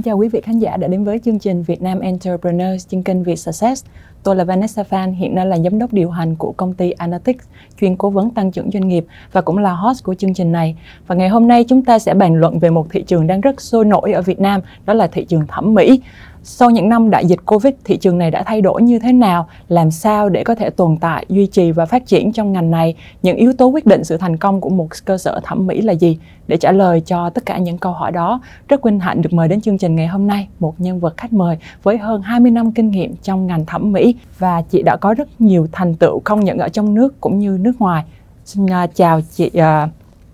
Xin chào quý vị khán giả đã đến với chương trình Việt Nam Entrepreneurs trên kênh Việt Success. Tôi là Vanessa Phan, hiện nay là giám đốc điều hành của công ty Analytics, chuyên cố vấn tăng trưởng doanh nghiệp và cũng là host của chương trình này. Và ngày hôm nay chúng ta sẽ bàn luận về một thị trường đang rất sôi nổi ở Việt Nam, đó là thị trường thẩm mỹ. Sau những năm đại dịch Covid, thị trường này đã thay đổi như thế nào? Làm sao để có thể tồn tại, duy trì và phát triển trong ngành này? Những yếu tố quyết định sự thành công của một cơ sở thẩm mỹ là gì? Để trả lời cho tất cả những câu hỏi đó, rất vinh hạnh được mời đến chương trình ngày hôm nay một nhân vật khách mời với hơn 20 năm kinh nghiệm trong ngành thẩm mỹ và chị đã có rất nhiều thành tựu công nhận ở trong nước cũng như nước ngoài. Xin à, chào chị à,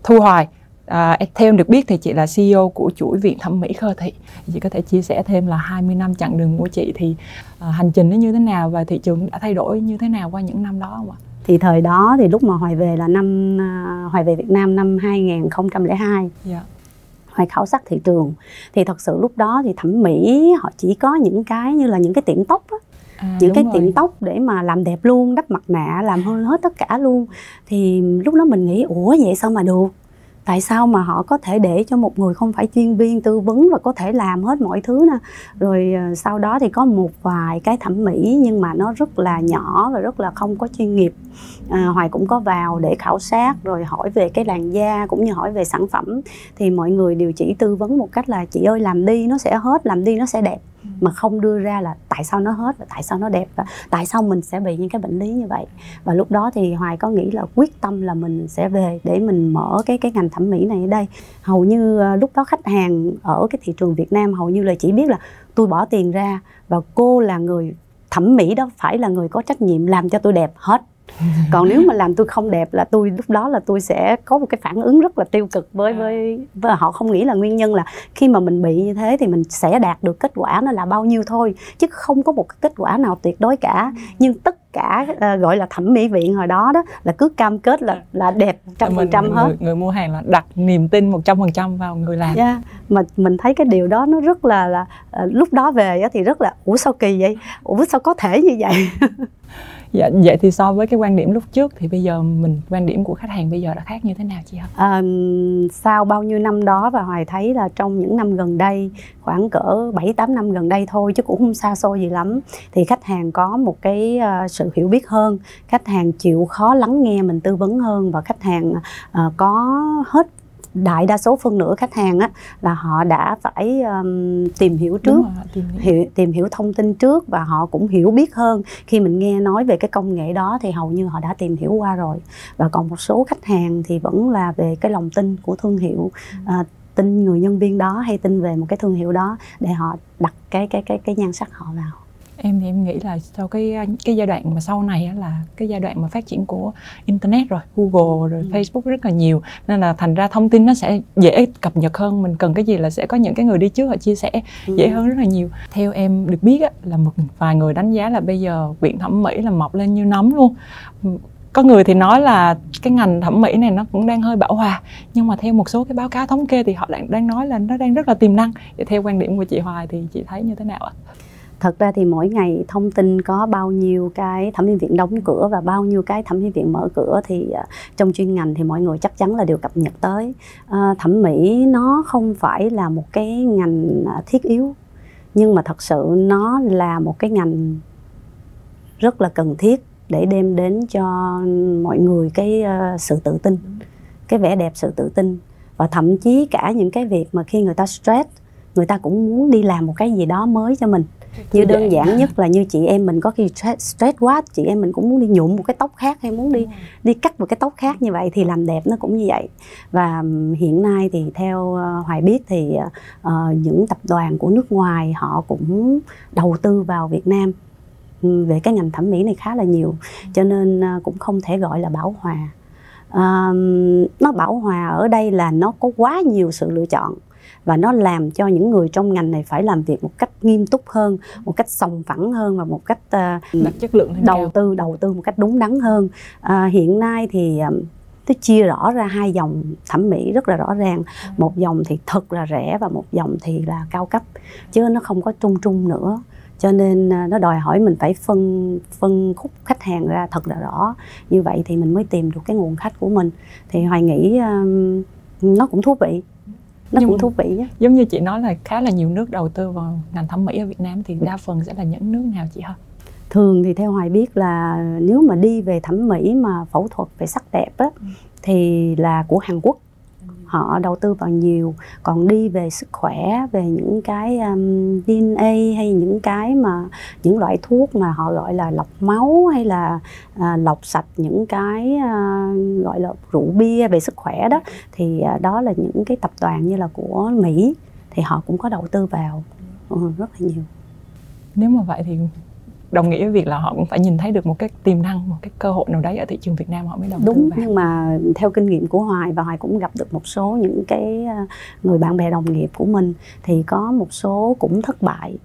Thu Hoài. À, theo được biết thì chị là CEO của chuỗi viện thẩm mỹ Khơ Thị. Chị có thể chia sẻ thêm là 20 năm chặng đường của chị thì à, hành trình nó như thế nào và thị trường đã thay đổi như thế nào qua những năm đó không ạ? Thì thời đó thì lúc mà Hoài về là năm uh, Hoài về Việt Nam năm 2002. Yeah. Hoài khảo sát thị trường thì thật sự lúc đó thì thẩm mỹ họ chỉ có những cái như là những cái tiệm tóc á, À, những cái rồi. tiệm tóc để mà làm đẹp luôn đắp mặt nạ làm hơn hết tất cả luôn thì lúc đó mình nghĩ ủa vậy sao mà được tại sao mà họ có thể để cho một người không phải chuyên viên tư vấn và có thể làm hết mọi thứ nè? Rồi ờ, sau đó thì có một vài cái thẩm mỹ nhưng mà nó rất là nhỏ và rất là không có chuyên nghiệp. À, hoài cũng có vào để khảo sát rồi hỏi về cái làn da cũng như hỏi về sản phẩm. Thì mọi người đều chỉ tư vấn một cách là chị ơi làm đi nó sẽ hết làm đi nó sẽ đẹp mà không đưa ra là tại sao nó hết và tại sao nó đẹp và tại sao mình sẽ bị những cái bệnh lý như vậy. Và lúc đó thì hoài có nghĩ là quyết tâm là mình sẽ về để mình mở cái cái ngành thẩm mỹ này ở đây. Hầu như ờ, lúc đó khách hàng ở cái thị trường việt nam hầu như là chỉ biết là tôi bỏ tiền ra và cô là người thẩm mỹ đó phải là người có trách nhiệm làm cho tôi đẹp hết. còn nếu mà làm tôi không đẹp là tôi lúc đó là tôi sẽ có một cái phản ứng rất là tiêu cực với à. với và họ không nghĩ là nguyên nhân là khi mà mình bị như thế thì mình sẽ đạt được kết quả nó là bao nhiêu thôi chứ không có một cái kết quả nào tuyệt đối cả ừ. nhưng tất cả uh, gọi là thẩm mỹ viện hồi đó đó là cứ cam kết là là đẹp trăm phần trăm hết người, người mua hàng là đặt niềm tin một trăm phần trăm vào người làm yeah. mà mình thấy cái điều đó nó rất là là uh, lúc đó về thì rất là ủa sao kỳ vậy ủa sao có thể như vậy dạ vậy thì so với cái quan điểm lúc trước thì bây giờ mình quan điểm của khách hàng bây giờ đã khác như thế nào chị hả? À, sau bao nhiêu năm đó và hoài thấy là trong những năm gần đây khoảng cỡ 7 8 năm gần đây thôi chứ cũng không xa xôi gì lắm thì khách hàng có một cái uh, sự hiểu biết hơn. Khách hàng chịu khó lắng nghe mình tư vấn hơn và khách hàng uh, có hết đại đa số phân nửa khách hàng á là họ đã phải um, tìm hiểu trước rồi, tìm hiểu. hiểu tìm hiểu thông tin trước và họ cũng hiểu biết hơn khi mình nghe nói về cái công nghệ đó thì hầu như họ đã tìm hiểu qua rồi và còn một số khách hàng thì vẫn là về cái lòng tin của thương hiệu ừ. à, tin người nhân viên đó hay tin về một cái thương hiệu đó để họ đặt cái cái cái cái nhan sắc họ vào em thì em nghĩ là sau cái cái giai đoạn mà sau này là cái giai đoạn mà phát triển của internet rồi google rồi ừ. facebook rất là nhiều nên là thành ra thông tin nó sẽ dễ cập nhật hơn mình cần cái gì là sẽ có những cái người đi trước họ chia sẻ ừ. dễ hơn rất là nhiều theo em được biết á, là một vài người đánh giá là bây giờ viện thẩm mỹ là mọc lên như nấm luôn có người thì nói là cái ngành thẩm mỹ này nó cũng đang hơi bão hòa nhưng mà theo một số cái báo cáo thống kê thì họ đang đang nói là nó đang rất là tiềm năng vậy theo quan điểm của chị Hoài thì chị thấy như thế nào ạ? Thật ra thì mỗi ngày thông tin có bao nhiêu cái thẩm mỹ viện đóng cửa và bao nhiêu cái thẩm mỹ viện mở cửa thì à, trong chuyên ngành thì mọi người chắc chắn là đều cập nhật tới. À, thẩm mỹ nó không phải là một cái ngành à, thiết yếu, nhưng mà thật sự nó là một cái ngành rất là cần thiết để đem đến cho mọi người cái sự tự tin, cái vẻ đẹp sự tự tin. Và thậm chí cả những cái việc mà khi người ta stress, người ta cũng muốn đi làm một cái gì đó mới cho mình như đơn giản nhất là như chị em mình có khi stress quá chị em mình cũng muốn đi nhuộm một cái tóc khác hay muốn đi đi cắt một cái tóc khác như vậy thì làm đẹp nó cũng như vậy. Và hiện nay thì theo ờ, hoài biết thì uh, những tập đoàn của nước ngoài họ cũng đầu tư vào việt nam về cái ngành thẩm mỹ này khá là nhiều. Cho nên uh, cũng không thể gọi là bảo hòa. Uh, nó bảo hòa ở đây là nó có quá nhiều sự lựa chọn và nó làm cho những người trong ngành này phải làm việc một cách nghiêm túc hơn một cách sòng phẳng hơn và một cách uh, đặt chất lượng đầu cao. tư đầu tư một cách đúng đắn hơn. Uh, hiện nay thì uh, tôi chia rõ ra hai dòng thẩm mỹ rất là rõ ràng. Một dòng thì thật là rẻ và một dòng thì là cao cấp chứ nó không có trung trung nữa. Cho nên nó đòi hỏi mình phải phân phân khúc khách hàng ra thật là rõ. Như vậy thì mình mới tìm được cái nguồn khách của mình. Thì hoài nghĩ um, nó cũng thú vị nó Nhưng cũng thú vị á giống như chị nói là khá là nhiều nước đầu tư vào ngành thẩm mỹ ở Việt Nam thì đa phần sẽ là những nước nào chị hả thường thì theo hoài biết là nếu mà đi về thẩm mỹ mà phẫu thuật về sắc đẹp á ừ. thì là của Hàn Quốc họ đầu tư vào nhiều. Còn đi về sức khỏe về những cái um, DNA hay những cái mà những loại thuốc mà họ gọi là lọc máu hay là uh, lọc sạch những cái uh, gọi là rượu bia về sức khỏe đó thì uh, đó là những cái tập đoàn như là của Mỹ thì họ cũng có đầu tư vào ừ, rất là nhiều. Nếu mà vậy thì đồng nghĩa với việc là họ cũng phải nhìn thấy được một cái tiềm năng một cái cơ hội nào đấy ở thị trường Việt Nam họ mới đầu đúng tư vào. nhưng mà theo kinh nghiệm của Hoài và Hoài cũng gặp được một số những cái ờ, người bạn bè đồng nghiệp của mình thì có một số cũng thất bại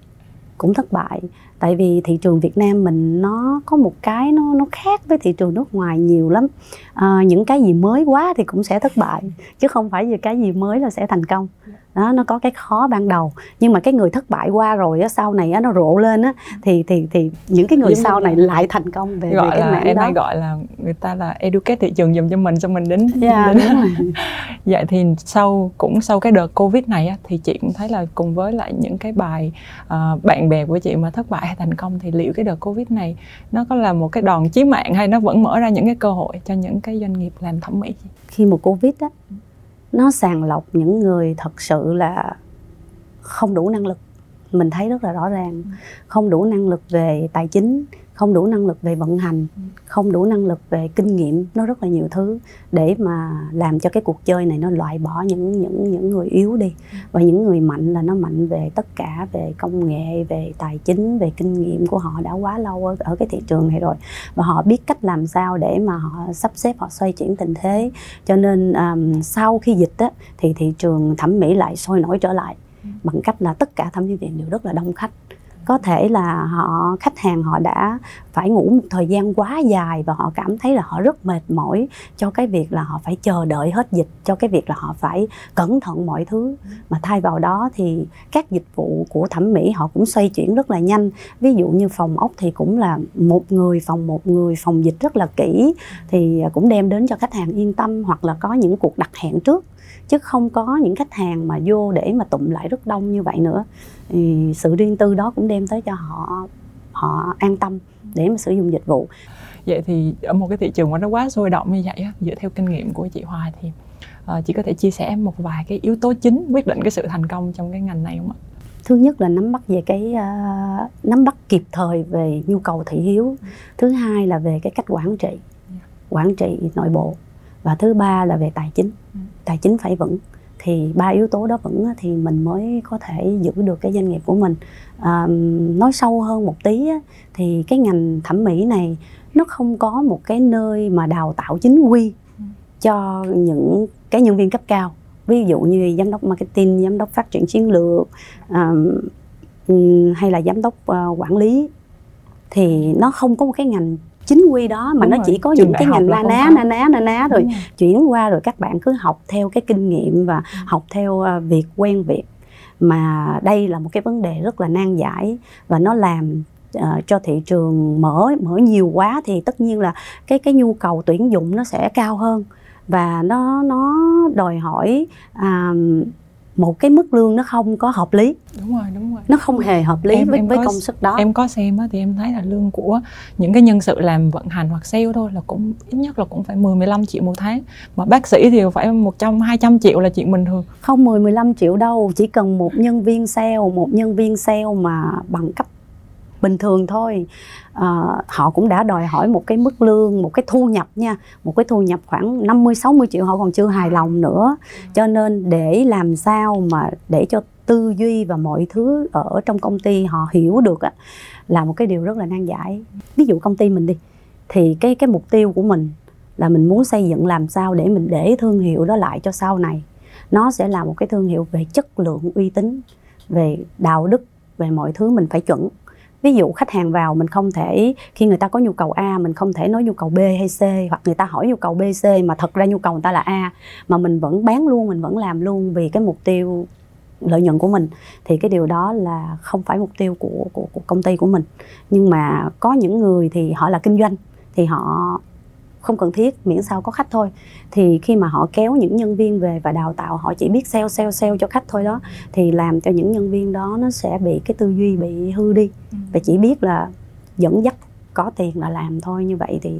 cũng thất bại tại vì thị trường Việt Nam mình nó có một cái nó nó khác với thị trường nước ngoài nhiều lắm. À, những cái gì mới quá thì cũng sẽ thất bại chứ không phải vì cái gì mới là sẽ thành công. Đó nó có cái khó ban đầu. Nhưng mà cái người thất bại qua rồi á sau này á nó rộ lên á thì thì thì những cái người sau này lại thành công về, gọi về cái là mảng em đó. hay gọi là người ta là educate thị trường dùm cho mình xong mình đến, yeah, đến. vậy thì sau cũng sau cái đợt covid này á, thì chị cũng thấy là cùng với lại những cái bài uh, bạn bè của chị mà thất bại hay thành công thì liệu cái đợt covid này nó có là một cái đòn chí mạng hay nó vẫn mở ra những cái cơ hội cho những cái doanh nghiệp làm thẩm mỹ khi một covid á nó sàng lọc những người thật sự là không đủ năng lực. Mình thấy rất là rõ ràng. Không đủ năng lực về tài chính không đủ năng lực về vận hành không đủ năng lực về kinh nghiệm nó rất là nhiều thứ để mà làm cho cái cuộc chơi này nó loại bỏ những những những người yếu đi. Và những người mạnh là nó mạnh về tất cả về công nghệ về tài chính về kinh nghiệm của họ đã quá lâu ở, ở cái thị trường này rồi. Và họ biết cách làm sao để mà họ sắp xếp họ xoay chuyển tình thế. Cho nên um, sau khi dịch á, thì thị trường thẩm mỹ lại sôi nổi trở lại. Bằng cách là tất cả thẩm mỹ viện đều rất là đông khách có thể là họ, khách hàng họ đã phải ngủ một thời gian quá dài và họ cảm thấy là họ rất mệt mỏi cho cái việc là họ phải chờ đợi hết dịch, cho cái việc là họ phải cẩn thận mọi thứ. Mà thay vào đó thì các dịch vụ của thẩm mỹ họ cũng xoay chuyển rất là nhanh. Ví dụ như phòng ốc thì cũng là một người, phòng một người, phòng dịch rất là kỹ thì cũng đem đến cho khách hàng yên tâm hoặc là có những cuộc đặt hẹn trước chứ không có những khách hàng mà vô để mà tụm lại rất đông như vậy nữa thì sự riêng tư đó cũng đem tới cho họ họ an tâm để mà sử dụng dịch vụ vậy thì ở một cái thị trường mà nó quá sôi động như vậy á, dựa theo kinh nghiệm của chị Hoa thì uh, chị có thể chia sẻ một vài cái yếu tố chính quyết định cái sự thành công trong cái ngành này không ạ? thứ nhất là nắm bắt về cái uh, nắm bắt kịp thời về nhu cầu thị hiếu thứ hai là về cái cách quản trị quản trị nội bộ và thứ ba là về tài chính tài chính phải vững thì ba yếu tố đó vẫn thì mình mới có thể giữ được cái doanh nghiệp của mình. À, nói sâu hơn một tí thì cái ngành thẩm mỹ này nó không có một cái nơi mà đào tạo chính quy cho những cái nhân viên cấp cao. Ví dụ như giám đốc marketing giám đốc phát triển chiến lược à, ừ, hay là giám đốc ờ, quản lý thì nó không có một cái ngành chính quy đó mà Đúng nó rồi. chỉ có Trường những cái ngành na ná na ná na ná rồi chuyển qua rồi các bạn cứ học theo cái kinh nghiệm và ừ. học theo uh, việc quen việc mà đây là một cái vấn đề rất là nan giải và nó làm uh, cho thị trường mở mở nhiều quá thì tất nhiên là cái cái nhu cầu tuyển dụng nó sẽ cao hơn và nó nó đòi hỏi uh, một cái mức lương nó không có hợp lý. Đúng rồi đúng rồi. Nó không hề hợp lý em, với, em với có, công sức đó. em có xem á, thì em thấy là lương của những cái nhân sự làm vận hành hoặc sale thôi là cũng ít nhất là cũng phải 10 15 triệu một tháng. Mà bác sĩ thì phải 100 200 triệu là chuyện bình thường. Không 10 15 triệu đâu chỉ cần một nhân viên sale một nhân viên sale mà bằng cấp bình thường thôi. À, họ cũng đã đòi hỏi một cái mức lương một cái thu nhập nha. Một cái thu nhập khoảng 50 60 triệu họ còn chưa hài lòng nữa. Cho nên để làm sao mà để cho tư duy và mọi thứ ở trong công ty họ hiểu được á, là một cái điều rất là nan giải. Ví dụ công ty mình đi thì cái cái mục tiêu của mình là mình muốn xây dựng làm sao để mình để thương hiệu đó lại cho sau này. Nó sẽ là một cái thương hiệu về chất lượng uy tín về đạo đức về mọi thứ mình phải chuẩn ví dụ khách hàng vào mình không thể khi người ta có nhu cầu A mình không thể nói nhu cầu B hay C hoặc người ta hỏi nhu cầu B C mà thật ra nhu cầu người ta là A mà mình vẫn bán luôn mình vẫn làm luôn vì cái mục tiêu lợi nhuận của mình thì cái điều đó là không phải mục tiêu của của, của công ty của mình. Nhưng mà có những người thì họ là kinh doanh thì họ không cần thiết miễn sao có khách thôi thì khi mà họ kéo những nhân viên về và đào tạo họ chỉ biết sale sale sale cho khách thôi đó thì làm cho những nhân viên đó nó sẽ bị cái tư duy bị hư đi ừ. và chỉ biết là dẫn dắt có tiền là làm thôi như vậy thì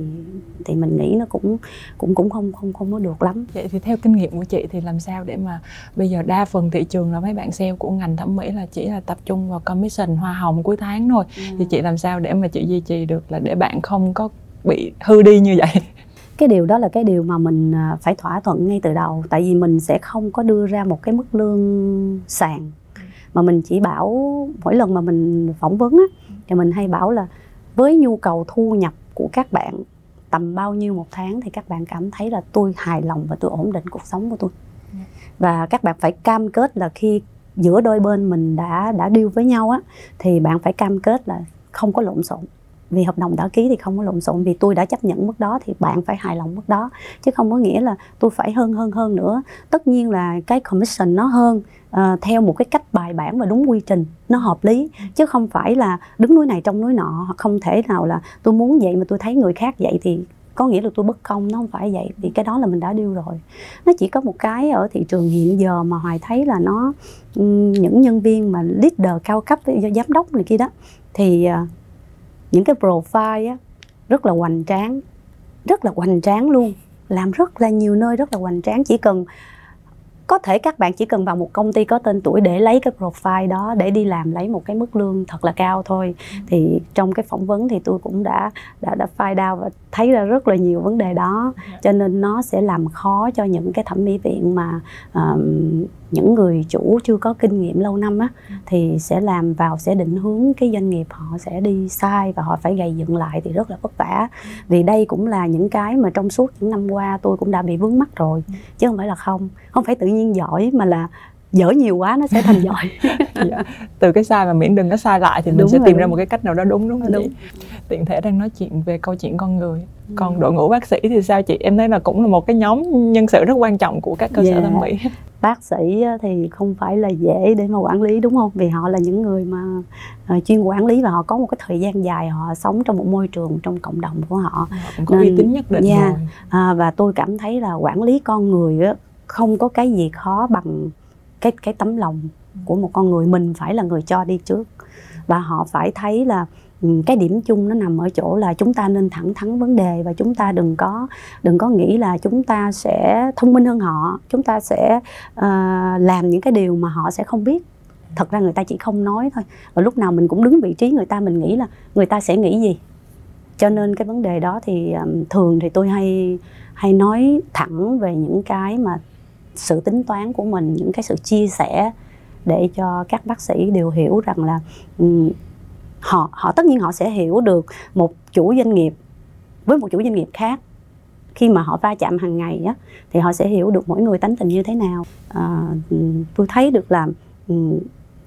thì mình nghĩ nó cũng cũng cũng không không không có được lắm vậy thì theo kinh nghiệm của chị thì làm sao để mà bây giờ đa phần thị trường là mấy bạn sale của ngành thẩm mỹ là chỉ là tập trung vào commission hoa hồng cuối tháng thôi ừ. thì chị làm sao để mà chị duy trì được là để bạn không có bị hư đi như vậy. Cái điều đó là cái điều mà mình à, phải thỏa thuận ngay từ đầu. Tại vì mình sẽ không có đưa ra một cái mức lương sàn mà mình chỉ bảo, mỗi lần mà mình phỏng vấn á, thì mình hay bảo là với nhu cầu thu nhập của các bạn tầm bao nhiêu một tháng thì các bạn cảm thấy là tôi hài lòng và tôi ổn định cuộc sống của tôi. Và các bạn phải cam kết là khi giữa đôi bên mình đã đã điêu với nhau á, thì bạn phải cam kết là không có lộn xộn vì hợp đồng đã ký thì không có lộn xộn vì tôi đã chấp nhận mức đó thì bạn phải hài lòng mức đó. Chứ không có nghĩa là tôi phải hơn hơn hơn nữa. Tất nhiên là cái commission nó hơn uh, theo một cái cách bài bản và đúng quy trình nó hợp lý. Chứ không phải là đứng núi này trong núi nọ không thể nào là tôi muốn vậy mà tôi thấy người khác vậy thì có nghĩa là tôi bất công nó không phải vậy. Vì cái đó là mình đã điêu rồi. Nó chỉ có một cái ở thị trường hiện giờ mà hoài thấy là nó những nhân viên mà leader cao cấp giám đốc này kia đó thì uh, những cái profile á, rất là hoành tráng rất là hoành tráng luôn làm rất là nhiều nơi rất là hoành tráng chỉ cần có thể các bạn chỉ cần vào một công ty có tên tuổi để lấy cái profile đó để đi làm lấy một cái mức lương thật là cao thôi ừ. thì trong cái phỏng vấn thì tôi cũng đã đã đã find out và thấy ra rất là nhiều vấn đề đó dạ. cho nên nó sẽ làm khó cho những cái thẩm mỹ viện mà um, những người chủ chưa có kinh nghiệm lâu năm á ừ. thì sẽ làm vào sẽ định hướng cái doanh nghiệp họ sẽ đi sai và họ phải gây dựng lại thì rất là vất vả ừ. vì đây cũng là những cái mà trong suốt những năm qua tôi cũng đã bị vướng mắc rồi chứ không phải là không không phải tự nhiên giỏi mà là dở nhiều quá nó sẽ thành giỏi dạ. từ cái sai mà miễn đừng có sai lại thì mình đúng sẽ rồi. tìm ra một cái cách nào đó đúng đúng không đúng. chị tiện thể đang nói chuyện về câu chuyện con người ừ. còn đội ngũ bác sĩ thì sao chị em thấy là cũng là một cái nhóm nhân sự rất quan trọng của các cơ yeah. sở thẩm mỹ bác sĩ thì không phải là dễ để mà quản lý đúng không vì họ là những người mà uh, chuyên quản lý và họ có một cái thời gian dài họ sống trong một môi trường trong cộng đồng của họ cũng có uy tín nhất định yeah, rồi. À, và tôi cảm thấy là quản lý con người không có cái gì khó bằng cái cái tấm lòng của một con người mình phải là người cho đi trước. Và họ phải thấy là cái điểm chung nó nằm ở chỗ là chúng ta nên thẳng thắn vấn đề và chúng ta đừng có đừng có nghĩ là chúng ta sẽ thông minh hơn họ. Chúng ta sẽ uh, làm những cái điều mà họ sẽ không biết. Thật ra người ta chỉ không nói thôi. Và lúc nào mình cũng đứng vị trí người ta mình nghĩ là người ta sẽ nghĩ gì. Cho nên cái vấn đề đó thì um, thường thì tôi hay hay nói thẳng về những cái mà sự tính toán của mình những cái sự chia sẻ để cho các bác sĩ đều hiểu rằng là um, họ họ tất nhiên họ sẽ hiểu được một chủ doanh nghiệp với một chủ doanh nghiệp khác. Khi mà họ va chạm hàng ngày á thì họ sẽ hiểu được mỗi người tánh tình như thế nào. À, ừ, tôi thấy được là ừ,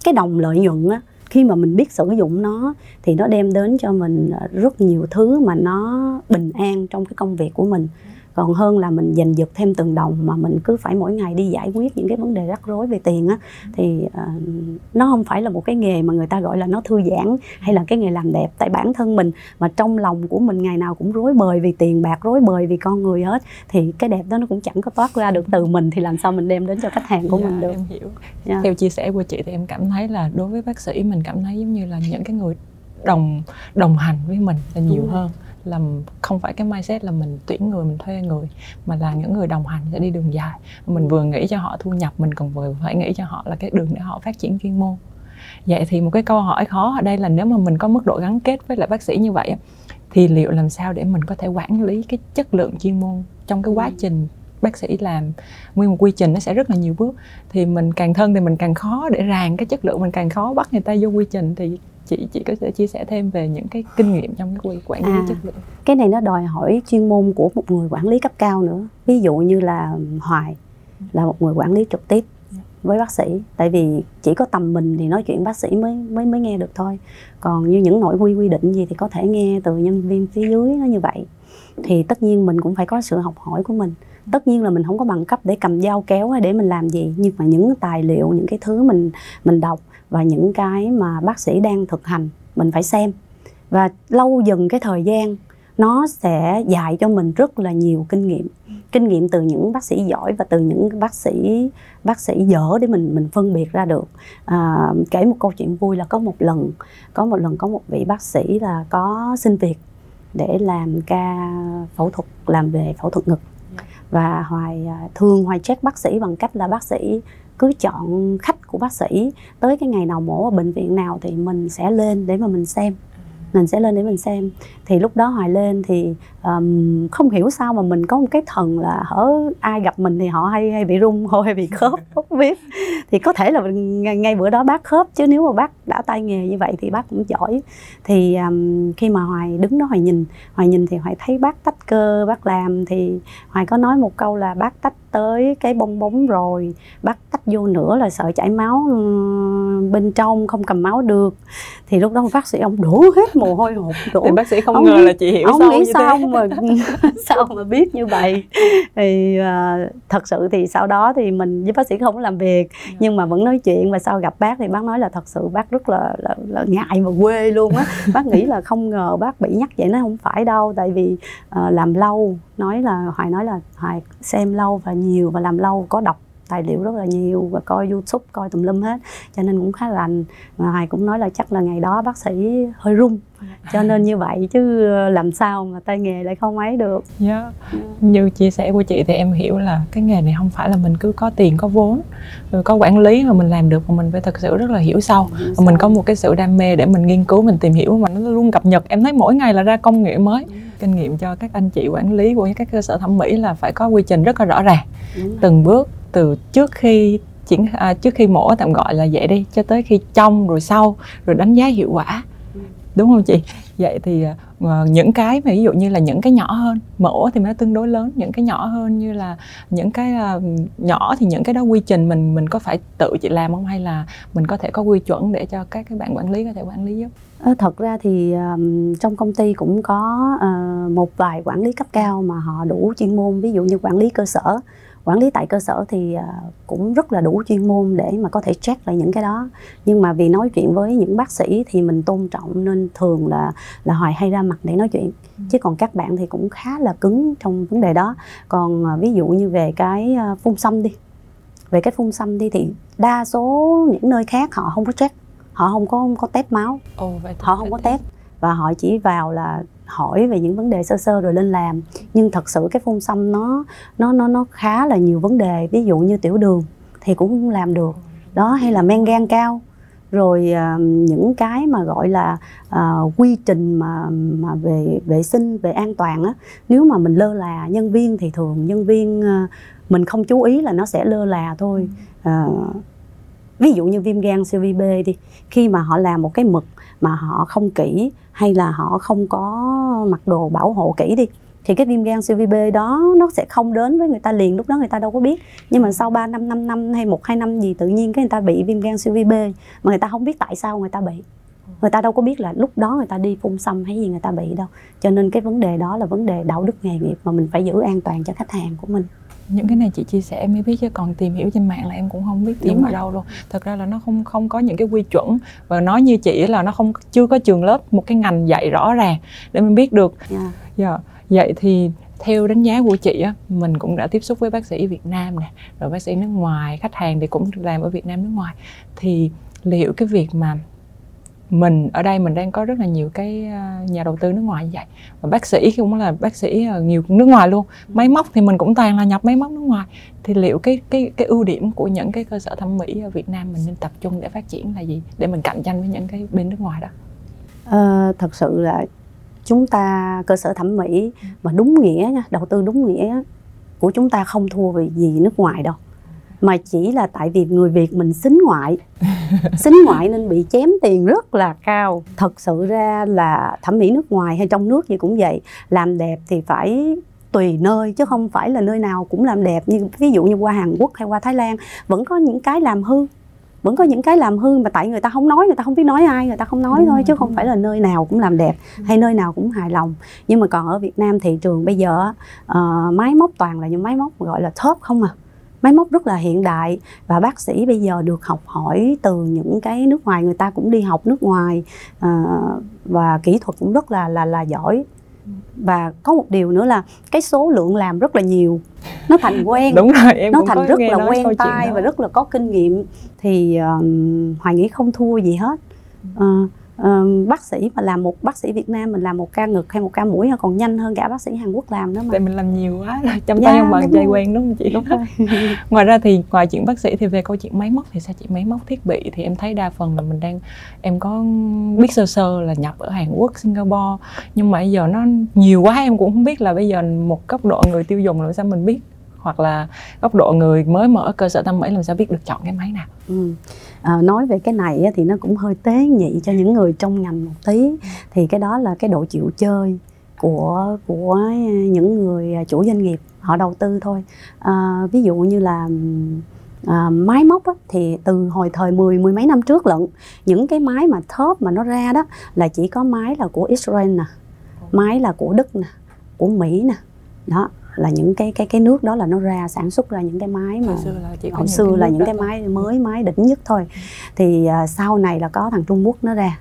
cái đồng lợi nhuận á khi mà mình biết sử dụng nó thì nó đem đến cho mình rất nhiều thứ mà nó bình an trong cái công việc của mình còn hơn là mình giành giật thêm từng đồng mà mình cứ phải mỗi ngày đi giải quyết những cái vấn đề rắc rối về tiền á thì uh, nó không phải là một cái nghề mà người ta gọi là nó thư giãn hay là cái nghề làm đẹp tại bản thân mình mà trong lòng của mình ngày nào cũng rối bời vì tiền bạc rối bời vì con người hết thì cái đẹp đó nó cũng chẳng có toát ra được từ mình thì làm sao mình đem đến cho khách hàng của dạ, mình được em hiểu yeah. Dạ. theo chia sẻ của chị thì em cảm thấy là đối với bác sĩ mình cảm thấy giống như là những cái người đồng đồng hành với mình là nhiều hơn là không phải cái mindset là mình tuyển người mình thuê người mà là những người đồng hành sẽ đi đường dài. Mình vừa nghĩ cho họ thu nhập mình còn vừa phải nghĩ cho họ là cái đường để họ phát triển chuyên môn. Vậy thì một cái câu hỏi khó ở đây là nếu mà mình có mức độ gắn kết với lại bác sĩ như vậy thì liệu làm sao để mình có thể quản lý cái chất lượng chuyên môn trong cái quá ừ. trình bác sĩ làm? Nguyên một quy trình nó sẽ rất là nhiều bước. Thì mình càng thân thì mình càng khó để ràng cái chất lượng mình càng khó bắt người ta vô quy trình. Thì chị chị có thể chia sẻ thêm về những cái kinh nghiệm trong cái quản lý à, chất lượng? cái này nó đòi hỏi chuyên môn của một người quản lý cấp cao nữa. Ví dụ như là hoài là một người quản lý trực tiếp với bác sĩ. Tại vì chỉ có tầm mình thì nói chuyện bác sĩ mới mới mới nghe được thôi. Còn như những nội quy quy định gì thì có thể nghe từ nhân viên phía dưới nó như vậy. Thì tất nhiên mình cũng phải có sự học hỏi của mình. Tất nhiên là mình không có bằng cấp để cầm dao kéo hay để mình làm gì. Nhưng mà những tài liệu những cái thứ mình mình đọc và những cái mà bác sĩ đang thực hành mình phải xem. Và lâu dần cái thời gian nó sẽ dạy cho mình rất là nhiều kinh nghiệm. Kinh nghiệm từ những bác sĩ giỏi và từ những bác sĩ bác sĩ dở để mình mình phân biệt ra được. À, kể một câu chuyện vui là có một lần có một lần có một vị bác sĩ là có xin việc để làm ca phẫu thuật làm về phẫu thuật ngực. Và hoài à, thường hoài check bác sĩ bằng cách là bác sĩ cứ chọn khách của bác sĩ. Tới cái ngày nào mổ ở bệnh viện nào thì mình sẽ lên để mà mình xem mình sẽ lên để mình xem. Thì lúc đó hoài lên thì um, không hiểu sao mà mình có một cái thần là hở ai gặp mình thì họ hay hay bị rung hoặc hay bị khớp không biết. Thì có thể là ngay, ngay bữa đó bác khớp chứ nếu mà bác đã tay nghề như vậy thì bác cũng giỏi. Thì um, khi mà hoài đứng đó hoài nhìn hoài nhìn thì hoài thấy bác tách cơ bác làm. Thì hoài có nói một câu là bác tách tới cái bong bóng rồi bác tách vô nữa là sợ chảy máu bên trong không cầm máu được. Thì lúc đó bác sĩ ông đổ hết mồ hôi hột đổ thì bác sĩ không ông ngờ là chị hiểu ông nghĩ như sao thế. mà sao mà biết như vậy thì uh, thật sự thì sau đó thì mình với bác sĩ không có làm việc dạ. nhưng mà vẫn nói chuyện và sau gặp bác thì bác nói là thật sự bác rất là, là, là ngại và quê luôn á bác nghĩ là không ngờ bác bị nhắc vậy nó không phải đâu tại vì uh, làm lâu nói là hoài nói là hoài xem lâu và nhiều và làm lâu có đọc tài liệu rất là nhiều và coi youtube coi tùm lum hết cho nên cũng khá lành mà hoài cũng nói là chắc là ngày đó bác sĩ hơi run cho nên như vậy chứ làm sao mà tay nghề lại không ấy được. Yeah. Dạ. yeah. như chia sẻ của chị thì em hiểu là cái nghề này không phải là mình cứ có tiền có vốn rồi có quản lý mà mình làm được mà mình phải thật sự rất là hiểu sâu. Và mình có một cái sự đam mê để mình nghiên cứu mình tìm hiểu mà nó luôn cập nhật. Em thấy mỗi ngày là ra công nghệ mới. Kinh nghiệm cho các anh chị quản lý của các cơ sở thẩm mỹ là phải có quy trình rất là rõ ràng. Từng bước từ trước khi chuyển à, trước khi mổ tạm gọi là vậy đi cho tới khi trong rồi sau rồi đánh giá hiệu quả. Đúng không chị vậy thì à, ờ, những cái ví dụ như là những cái nhỏ hơn mẫu thì nó tương đối lớn, những cái nhỏ hơn như là những cái à, nhỏ thì những cái đó quy trình mình mình có phải tự chị làm không? Hay là mình có thể có quy chuẩn để cho các cái bạn quản lý có thể quản lý giúp? Ờ, thật ra thì trong công ty cũng có ờ, một vài quản lý cấp cao mà họ đủ chuyên môn, ví dụ như quản lý cơ sở quản lý tại cơ sở thì à, cũng rất là đủ chuyên môn để mà có thể check lại những cái đó. Nhưng mà vì nói chuyện với những bác sĩ thì mình tôn trọng nên thường là là hoài hay ra mặt để nói chuyện. Ừ. chứ còn các bạn thì cũng khá là cứng trong vấn đề đó. Còn à, ví dụ như về cái à, phun xăm đi. Về cái phun xăm đi thì đa số những nơi khác họ không có check. Họ không có không có test máu. Ồ, vậy họ không có test. Và họ chỉ vào là hỏi về những vấn đề sơ sơ rồi lên làm. Nhưng thật sự cái phun xăm nó nó nó nó khá là nhiều vấn đề. Ví dụ như tiểu đường thì cũng không làm được. Đó hay là men gan cao. Rồi uh, những cái mà gọi là uh, quy trình mà mà về vệ sinh về an toàn á nếu mà mình lơ là nhân viên thì thường nhân viên uh, mình không chú ý là nó sẽ lơ là thôi. Uh, ví dụ như viêm gan siêu vi B đi khi mà họ làm một cái mực mà họ không kỹ hay là họ không có mặc đồ bảo hộ kỹ đi, thì cái viêm gan siêu vi B đó nó sẽ không đến với người ta liền, lúc đó người ta đâu có biết. Nhưng mà sau 3 năm 5 năm hay một, hai năm gì tự nhiên cái người ta bị viêm gan siêu vi B mà người ta không biết tại sao người ta bị. Người ta đâu có biết là lúc đó người ta đi phun xăm hay gì người ta bị đâu. Cho nên cái vấn đề đó là vấn đề đạo đức nghề nghiệp mà mình phải giữ an toàn cho khách hàng của mình những cái này chị chia sẻ em mới biết chứ còn tìm hiểu trên mạng là em cũng không biết tìm ở đâu luôn thật ra là nó không không có những cái quy chuẩn và nói như chị là nó không chưa có trường lớp một cái ngành dạy rõ ràng để mình biết được yeah. Yeah. Dạ, vậy thì theo đánh giá của chị á mình cũng đã tiếp xúc với bác sĩ Việt Nam nè rồi bác sĩ nước ngoài khách hàng thì cũng làm ở Việt Nam nước ngoài thì liệu cái việc mà mình ở đây mình đang có rất là nhiều cái ờ, nhà đầu tư nước ngoài như vậy. Và bác sĩ cũng là bác sĩ ờ, nhiều nước ngoài luôn. Máy móc thì mình cũng toàn là nhập máy móc nước ngoài. Thì liệu cái cái cái ưu điểm của những cái cơ sở thẩm mỹ ở Việt Nam mình nên tập trung để phát triển là gì? Để mình cạnh tranh với những cái bên nước ngoài đó. À, thật sự là chúng ta cơ sở thẩm mỹ mà đúng nghĩa nha đầu tư đúng nghĩa của chúng ta không thua về gì nước ngoài đâu mà chỉ là tại vì người Việt mình xính ngoại. Xính ngoại nên bị chém tiền rất là cao. Thật sự ra là thẩm mỹ nước ngoài hay trong nước gì cũng vậy. Làm đẹp thì phải tùy nơi chứ không phải là nơi nào cũng làm đẹp như ví dụ như qua Hàn Quốc hay qua Thái Lan. Vẫn có những cái làm hư. Vẫn có những cái làm hư mà tại người ta không nói người ta không biết nói ai người ta không nói thôi rồi, chứ không phải là nơi nào cũng làm đẹp ừ. hay nơi nào cũng hài lòng. Nhưng mà còn ở Việt Nam thị trường bây giờ uh, máy móc toàn là những máy móc gọi là top không à máy móc rất là hiện đại và bác sĩ bây giờ được học hỏi từ những cái nước ngoài người ta cũng đi học nước ngoài uh, và kỹ thuật cũng rất là là là giỏi. Và có một điều nữa là cái số lượng làm rất là nhiều. Nó thành quen đúng rồi em nó thành rất là quen tay và rất là có kinh nghiệm. Thì uh, hoài nghĩ không thua gì hết. Uh, uh, bác sĩ mà làm một bác sĩ Việt Nam mình làm một ca ngực hay một ca mũi còn nhanh hơn cả bác sĩ Hàn Quốc làm nữa mà. Tại mình làm nhiều quá trong tay ông bằng dây quen đúng không chị? Đúng rồi. ngoài ra thì ngoài chuyện bác sĩ thì về câu chuyện máy móc thì sao chị? Máy móc thiết bị thì em thấy đa phần là mình đang em có biết sơ sơ là nhập ở Hàn Quốc Singapore nhưng mà bây giờ nó nhiều quá em cũng không biết là bây giờ một cấp độ người tiêu dùng làm sao mình biết hoặc là góc độ người mới mở cơ sở thẩm mỹ làm sao biết được chọn cái máy nào. Ừ. à, nói về cái này thì nó cũng hơi tế nhị cho những người trong ngành một tí. Thì cái đó là cái độ chịu chơi của của những người chủ doanh nghiệp họ đầu tư thôi. À, ví dụ như là à, máy móc á, thì từ hồi thời mười mười mấy năm trước lận những cái máy mà top mà nó ra đó là chỉ có máy là của Israel nè máy là của Đức nè của Mỹ nè. Đó là những cái cái cái nước đó là nó ra sản xuất ra những cái máy mà hồi xưa là, chỉ hồi xưa là những cái máy mới máy đỉnh nhất thôi. Thì uh, sau này là có thằng Trung Quốc nó ra.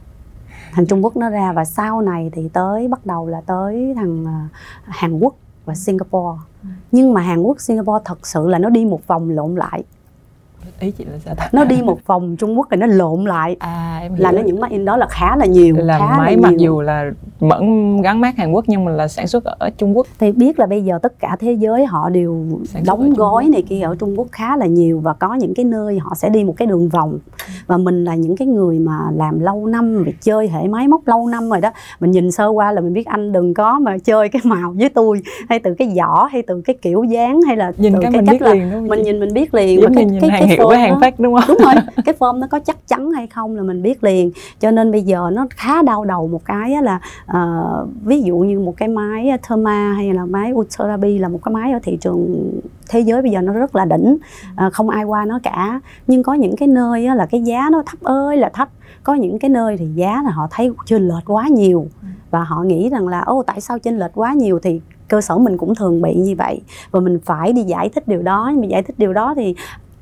Thằng Trung Quốc nó ra và sau này thì tới bắt đầu là tới thằng uh, Hàn Quốc và Singapore. Ừ. nhưng mà Hàn Quốc Singapore thật sự là nó đi một vòng lộn lại ý chị là sao ta? nó đi một vòng Trung Quốc rồi nó lộn lại à em hiểu. là nó những máy in đó là khá là nhiều là khá máy là mặc nhiều. dù là vẫn gắn mát Hàn Quốc nhưng mà là sản xuất ở Trung Quốc thì biết là bây giờ tất cả thế giới họ đều đóng gói này kia ở Trung Quốc khá là nhiều và có những cái nơi họ sẽ đi một cái đường vòng và mình là những cái người mà làm lâu năm việc chơi hệ máy móc lâu năm rồi đó mình nhìn sơ qua là mình biết anh đừng có mà chơi cái màu với tôi hay từ cái vỏ hay từ cái kiểu dáng hay là nhìn từ cái, cái mình cách biết là liền, đúng mình nhìn mình biết liền Giống cái, cái, cái, cái với hàng phát đúng không? Đúng rồi. Cái form nó có chắc chắn hay không là mình biết liền. Cho nên bây giờ nó khá đau đầu một cái là uh, ví dụ như một cái máy Therma hay là máy Ultrabi là một cái máy ở thị trường thế giới bây giờ nó rất là đỉnh. Uh, không ai qua nó cả. Nhưng có những cái nơi là cái giá nó thấp ơi là thấp. Có những cái nơi thì giá là họ thấy chênh lệch quá nhiều. Và họ nghĩ rằng là ô tại sao chênh lệch quá nhiều? Thì cơ sở mình cũng thường bị như vậy. Và mình phải đi giải thích điều đó. Nhưng mà giải thích điều đó thì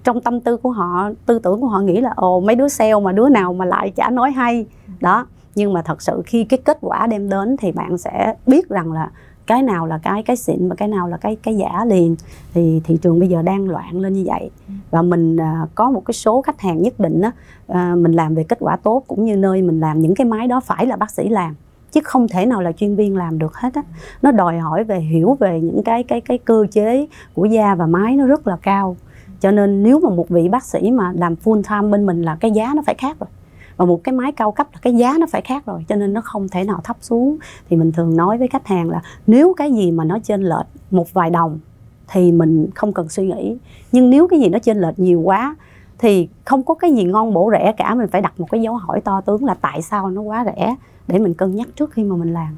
trong tâm tư của họ tư tưởng của họ nghĩ là ồ mấy đứa sale mà đứa nào mà lại chả nói hay. Đó nhưng mà thật sự khi cái kết quả đem đến thì bạn sẽ biết rằng là cái nào là cái cái xịn và cái nào là cái cái giả liền. Thì thị trường bây giờ đang loạn lên như vậy. Và mình à, có một cái số khách hàng nhất định á à, mình làm về kết quả tốt cũng như nơi mình làm những cái máy đó phải là bác sĩ làm chứ không thể nào là chuyên viên làm được hết á. Nó đòi hỏi về hiểu về những cái cái cái cơ chế của da và máy nó rất là cao cho nên nếu mà một vị bác sĩ mà làm full time bên mình là cái giá nó phải khác rồi. Và một cái máy cao cấp là cái giá nó phải khác rồi cho nên nó không thể nào thấp xuống. Thì mình thường nói với khách hàng là nếu cái gì mà nó trên lệch một vài đồng thì mình không cần suy nghĩ. Nhưng nếu cái gì nó trên lệch nhiều quá thì không có cái gì ngon bổ rẻ cả mình phải đặt một cái dấu hỏi to tướng là tại sao nó quá rẻ để mình cân nhắc trước khi mà mình làm.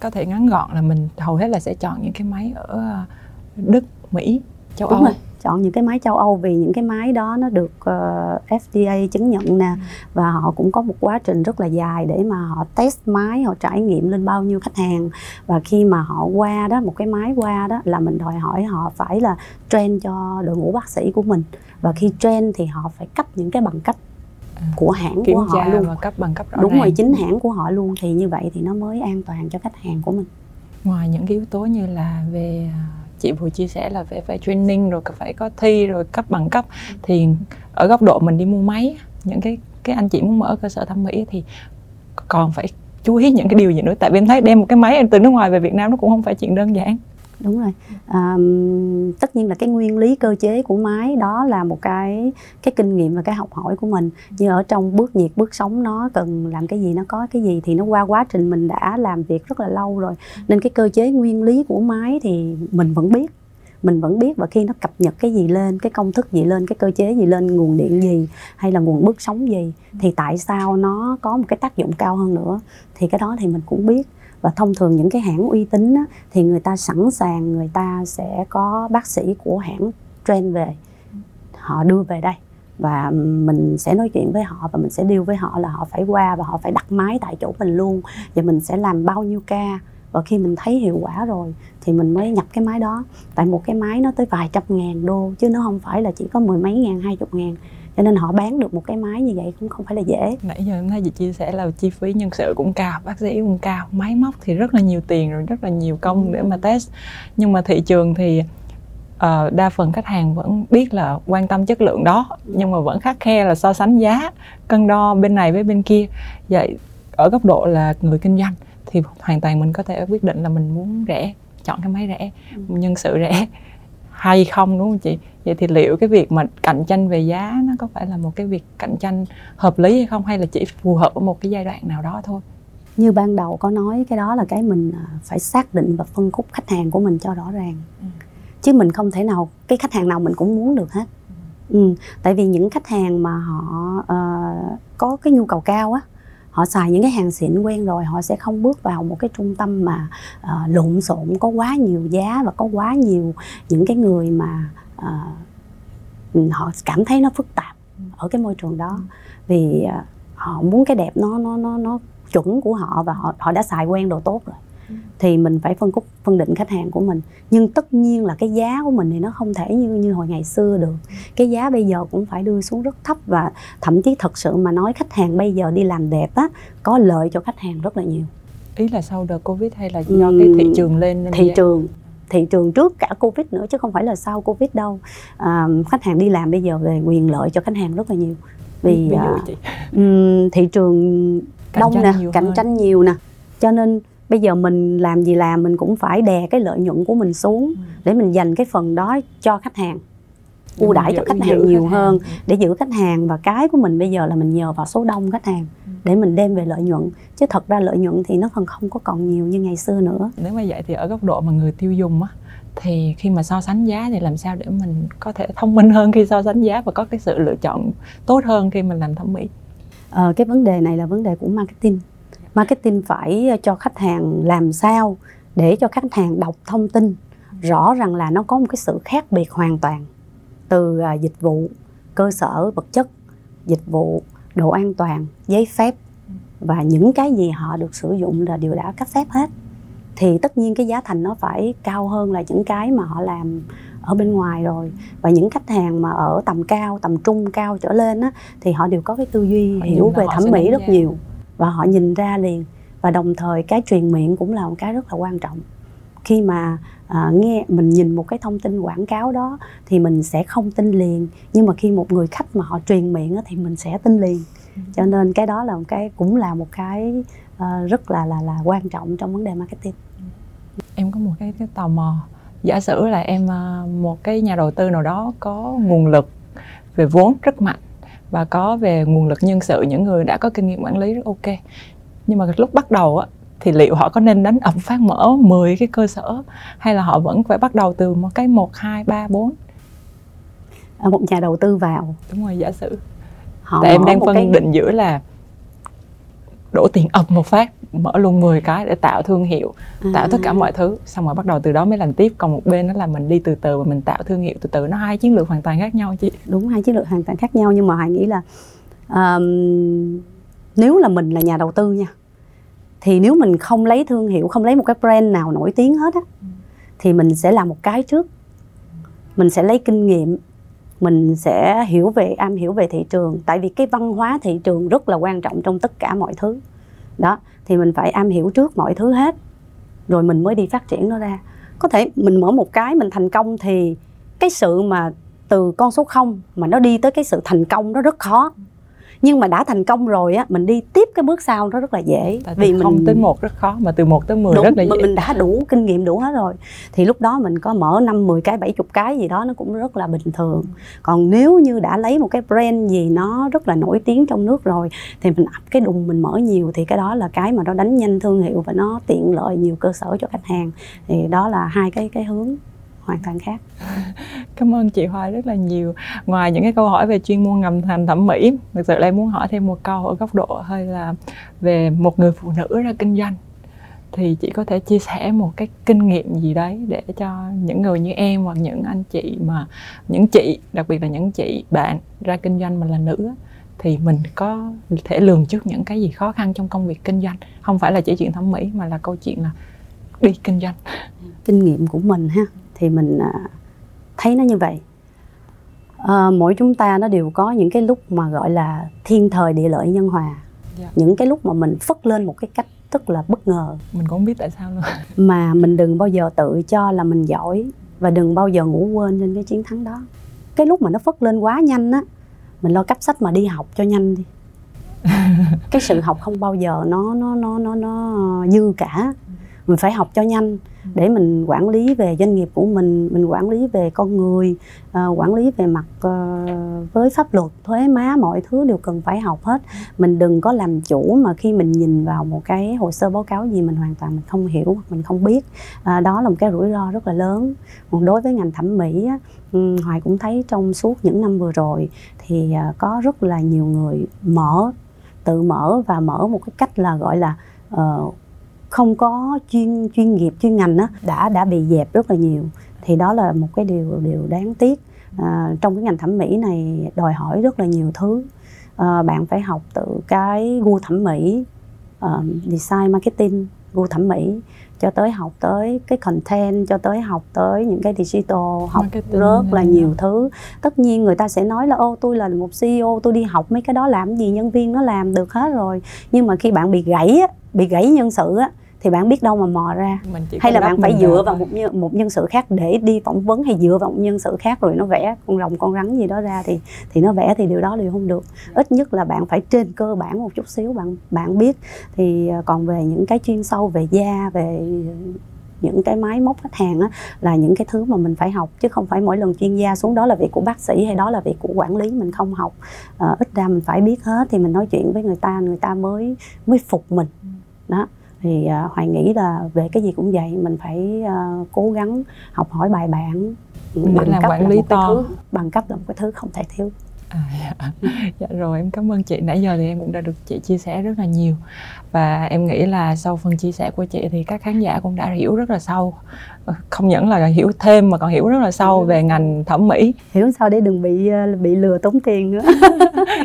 Có thể ngắn gọn là mình hầu hết là sẽ chọn những cái máy ở Đức Mỹ châu Đúng Âu. rồi chọn những cái máy châu Âu vì những cái máy đó nó được uh, ờ, FDA chứng nhận nè. Ừ. và họ cũng có một quá trình rất là dài để mà họ test máy họ trải nghiệm lên bao nhiêu khách hàng. Và khi mà họ qua đó một cái máy qua đó là mình đòi hỏi họ phải là train cho đội ngũ bác sĩ của mình. Và khi train thì họ phải cấp những cái bằng cấp à, của hãng Kiểm của họ luôn. và cấp bằng cấp rõ đúng ràng. rồi chính hãng của họ luôn. Thì như vậy thì nó mới an toàn cho khách hàng của mình. Ngoài những cái yếu tố như là về chị vừa chia sẻ là phải phải training rồi phải có thi rồi cấp bằng cấp. Thì ở góc độ mình đi mua máy, những cái cái anh chị muốn mở cơ sở thẩm mỹ thì còn phải chú ý những cái điều gì nữa. Tại vì em thấy đem một cái máy từ nước ngoài về Việt Nam nó cũng không phải chuyện đơn giản đúng rồi. À, tất nhiên là cái nguyên lý cơ chế của máy đó là một cái cái kinh nghiệm và cái học hỏi của mình. Như ở trong bước nhiệt bước sống nó cần làm cái gì nó có cái gì thì nó qua quá trình mình đã làm việc rất là lâu rồi. Nên cái cơ chế nguyên lý của máy thì mình vẫn biết. Mình vẫn biết và khi nó cập nhật cái gì lên cái công thức gì lên cái cơ chế gì lên nguồn điện gì hay là nguồn bước sống gì thì tại sao nó có một cái tác dụng cao hơn nữa thì cái đó thì mình cũng biết và thông thường những cái hãng uy tín á, thì người ta sẵn sàng người ta sẽ có bác sĩ của hãng train về họ đưa về đây. Và mình sẽ nói chuyện với họ và mình sẽ deal với họ là họ phải qua và họ phải đặt máy tại chỗ mình luôn. Và mình sẽ làm bao nhiêu ca. Và khi mình thấy hiệu quả rồi thì mình mới nhập cái máy đó. Tại một cái máy nó tới vài trăm ngàn đô chứ nó không phải là chỉ có mười mấy ngàn hai chục ngàn cho nên họ bán được một cái máy như vậy cũng không phải là dễ. Nãy giờ em thấy chị chia sẻ là chi phí nhân sự cũng cao bác sĩ cũng cao. Máy móc thì rất là nhiều tiền rồi rất là nhiều công để mà test. Nhưng mà thị trường thì uh, đa phần khách hàng vẫn biết là quan tâm chất lượng đó nhưng mà vẫn khắc khe là so sánh giá cân đo bên này với bên kia. Vậy ở góc độ là người kinh doanh thì hoàn toàn mình có thể quyết định là mình muốn rẻ chọn cái máy rẻ ừ. nhân sự rẻ hay không đúng không chị vậy thì liệu cái việc mà cạnh tranh về giá nó có phải là một cái việc cạnh tranh hợp lý hay không hay là chỉ phù hợp ở một cái giai đoạn nào đó thôi như ban đầu có nói cái đó là cái mình à, phải xác định và phân khúc khách hàng của mình cho rõ ràng ừ. chứ mình không thể nào cái khách hàng nào mình cũng muốn được hết ừ. ừ tại vì những khách hàng mà họ uh, có cái nhu cầu cao á họ xài những cái hàng xịn quen rồi họ sẽ không bước vào một cái trung tâm mà uh, lộn xộn có quá nhiều giá và có quá nhiều những cái người mà uh, họ cảm thấy nó phức tạp ở cái môi trường đó. Vì uh, họ muốn cái đẹp nó nó nó nó chuẩn của họ và họ họ đã xài quen đồ tốt rồi thì mình phải phân khúc phân định khách hàng của mình. Nhưng tất nhiên là cái giá của mình thì nó không thể như như hồi ngày xưa được. Cái giá bây giờ cũng phải đưa xuống rất thấp và thậm chí thật sự mà nói khách hàng bây giờ đi làm đẹp á có lợi cho khách hàng rất là nhiều. Ý là sau đợt covid hay là do cái thị trường lên thị vậy? trường thị trường trước cả covid nữa chứ không phải là sau covid đâu. À, khách hàng đi làm bây giờ về quyền lợi cho khách hàng rất là nhiều. Vì à, thị trường cạnh đông nè cạnh hơn. tranh nhiều nè. Cho nên bây giờ mình làm gì làm mình cũng phải đè cái lợi nhuận của mình xuống ừ. để mình dành cái phần đó cho khách hàng ưu đãi cho khách hàng nhiều khách hơn hàng. để giữ khách hàng và cái của mình bây giờ là mình nhờ vào số đông khách hàng ừ. để mình đem về lợi nhuận chứ thật ra lợi nhuận thì nó còn không có còn nhiều như ngày xưa nữa nếu mà vậy thì ở góc độ mà người tiêu dùng á thì khi mà so sánh giá thì làm sao để mình có thể thông minh hơn khi so sánh giá và có cái sự lựa chọn tốt hơn khi mình làm thẩm mỹ ờ, cái vấn đề này là vấn đề của marketing marketing phải cho khách hàng làm sao để cho khách hàng đọc thông tin. Rõ rằng là nó có một cái sự khác biệt hoàn toàn từ à, dịch vụ cơ sở vật chất dịch vụ độ an toàn giấy phép và những cái gì họ được sử dụng là đều đã cấp phép hết. Thì tất nhiên cái giá thành nó phải cao hơn là những cái mà họ làm ở bên ngoài rồi. Và những khách hàng mà ở tầm cao tầm trung cao trở lên á thì họ đều có cái tư duy họ hiểu về thẩm mỹ rất nhiều và họ nhìn ra liền. Và đồng thời cái truyền miệng cũng là một cái rất là quan trọng. Khi mà à, nghe mình nhìn một cái thông tin quảng cáo đó thì mình sẽ không tin liền. Nhưng mà khi một người khách mà họ truyền miệng đó, thì mình sẽ tin liền. Cho nên cái đó là một cái cũng là một cái uh, rất là là là quan trọng trong vấn đề marketing. Em có một cái, cái tò mò. Giả sử là em uh, một cái nhà đầu tư nào đó có nguồn lực về vốn rất mạnh và có về nguồn lực nhân sự những người đã có kinh nghiệm quản lý rất ok. Nhưng mà lúc bắt đầu á thì liệu họ có nên đánh ẩm phát mở 10 cái cơ sở hay là họ vẫn phải bắt đầu từ một cái một hai ba bốn? Một nhà đầu tư vào. Đúng rồi giả sử. Họ tại em đang phân cái... định giữa là đổ tiền ập một phát mở luôn 10 cái để tạo thương hiệu à. tạo tất cả mọi thứ. Xong rồi bắt đầu từ đó mới làm tiếp. Còn một bên đó là mình đi từ từ và mình tạo thương hiệu từ từ. Nó hai chiến lược hoàn toàn khác nhau chị. Đúng hai chiến lược hoàn toàn khác nhau. Nhưng mà hãy nghĩ là um, nếu là mình là nhà đầu tư nha thì nếu mình không lấy thương hiệu không lấy một cái brand nào nổi tiếng hết á thì mình sẽ làm một cái trước. Mình sẽ lấy kinh nghiệm. Mình sẽ hiểu về am hiểu về thị trường. Tại vì cái văn hóa thị trường rất là quan trọng trong tất cả mọi thứ đó, thì mình phải am hiểu trước mọi thứ hết. Rồi mình mới đi phát triển nó ra. Có thể mình mở một cái mình thành công thì cái sự mà từ con số 0 mà nó đi tới cái sự thành công nó rất khó nhưng mà đã thành công rồi á mình đi tiếp cái bước sau nó rất là dễ. Tại vì mình không tới một rất khó mà từ một tới 10 đúng, rất là dễ. mình đã đủ kinh nghiệm đủ hết rồi. Thì lúc đó mình có mở năm 10 cái 70 cái gì đó nó cũng rất là bình thường. Còn nếu như đã lấy một cái brand gì nó rất là nổi tiếng trong nước rồi thì mình ập cái đùng mình mở nhiều thì cái đó là cái mà nó đánh nhanh thương hiệu và nó tiện lợi nhiều cơ sở cho khách hàng. Thì đó là hai cái cái hướng hoàn toàn khác. Cảm ơn chị Hoài rất là nhiều. Ngoài những cái câu hỏi về chuyên môn ngầm thành thẩm mỹ thực sự là em muốn hỏi thêm một câu ở góc độ hơi là về một người phụ nữ ra kinh doanh thì chị có thể chia sẻ một cái kinh nghiệm gì đấy để cho những người như em hoặc những anh chị mà những chị đặc biệt là những chị bạn ra kinh doanh mà là nữ thì mình có thể lường trước những cái gì khó khăn trong công việc kinh doanh? Không phải là chỉ chuyện thẩm mỹ mà là câu chuyện là đi kinh doanh. Kinh nghiệm của mình ha thì mình à, thấy nó như vậy. À, mỗi chúng ta nó đều có những cái lúc mà gọi là thiên thời địa lợi nhân hòa. Yeah. Dạ. những cái lúc mà mình phất lên một cái cách rất là bất ngờ. Mình cũng không biết tại sao luôn mà mình đừng bao giờ tự cho là mình giỏi và đừng bao giờ ngủ quên trên cái chiến thắng đó. Cái lúc mà nó phất lên quá nhanh á mình lo cắp sách mà đi học cho nhanh đi. Cái sự học không bao giờ nó nó nó nó nó dư cả mình phải học cho nhanh để mình quản lý về doanh nghiệp của mình mình quản lý về con người uh, quản lý về mặt uh, với pháp luật thuế má mọi thứ đều cần phải học hết. Mình đừng có làm chủ mà khi mình nhìn vào một cái hồ sơ báo cáo gì mình hoàn toàn mình không hiểu mình không biết. Uh, đó là một cái rủi ro rất là lớn. Còn đối với ngành thẩm mỹ á, um, hoài cũng thấy trong suốt những năm vừa rồi thì uh, có rất là nhiều người mở tự mở và mở một cái cách là gọi là uh, không có chuyên chuyên nghiệp chuyên ngành á đã đã bị dẹp rất là nhiều. Thì đó là một cái điều điều đáng tiếc. À, trong cái ngành thẩm mỹ này đòi hỏi rất là nhiều thứ. À, bạn phải học từ cái gu thẩm mỹ uh, design marketing gu thẩm mỹ cho tới học tới cái content cho tới học tới những cái digital học Marketing rất là nhiều thứ. Tất nhiên người ta sẽ nói là ô tôi là một CEO tôi đi học mấy cái đó làm gì nhân viên nó làm được hết rồi. Nhưng mà khi bạn bị gãy bị gãy nhân sự á thì bạn biết đâu mà mò ra. Hay là bạn phải dựa vào một nhân, một nhân sự khác để đi phỏng vấn hay dựa vào một nhân sự khác rồi nó vẽ con rồng con rắn gì đó ra thì thì nó vẽ thì điều đó đều không được. Ít nhất là bạn phải trên cơ bản một chút xíu bạn bạn biết. Thì à, còn về những cái chuyên sâu về da về những cái máy móc khách hàng á, là những cái thứ mà mình phải học chứ không phải mỗi lần chuyên gia xuống đó là việc của bác sĩ hay đó là việc của quản lý mình không học. À, ít ra mình phải biết hết thì mình nói chuyện với người ta người ta mới mới phục mình đó thì uh, hoài nghĩ là về cái gì cũng vậy mình phải uh, cố gắng học hỏi bài bản bằng cấp quản lý to. thứ, bằng cấp là một cái thứ không thể thiếu À, dạ. dạ rồi em cảm ơn chị. Nãy giờ thì em cũng đã được chị chia sẻ rất là nhiều. Và em nghĩ là sau phần chia sẻ của chị thì các khán giả cũng đã hiểu rất là sâu. Ờ, không những là hiểu thêm mà còn hiểu rất là sâu về ngành thẩm mỹ. Hiểu sao để đừng bị ờ, bị lừa tốn tiền nữa.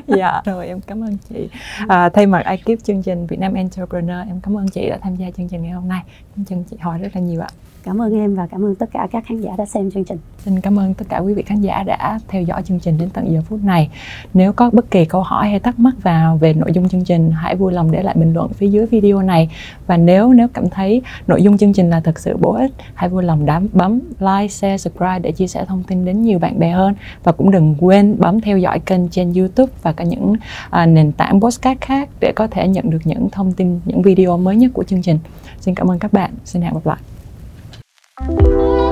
Dạ rồi em cảm ơn chị. À, thay mặt ekip chương trình Việt Nam Entrepreneur em cảm ơn chị đã tham gia chương trình ngày hôm nay. Chương trình chị hỏi rất là nhiều ạ cảm ơn em và cảm ơn tất cả các khán giả đã xem chương trình. Xin cảm ơn tất cả quý vị khán giả đã theo dõi chương trình đến tận giờ phút này. Nếu có bất kỳ câu hỏi hay thắc mắc vào về nội dung chương trình hãy vui lòng để lại bình luận phía dưới video này. Và nếu nếu cảm thấy nội dung chương trình là thực sự bổ ích hãy vui lòng đám bấm like share subscribe để chia sẻ thông tin đến nhiều bạn bè hơn. Và cũng đừng quên bấm theo dõi kênh trên youtube và cả những à, nền tảng podcast khác để có thể nhận được những thông tin những video mới nhất của chương trình. Xin cảm ơn các bạn. Xin hẹn gặp lại. Música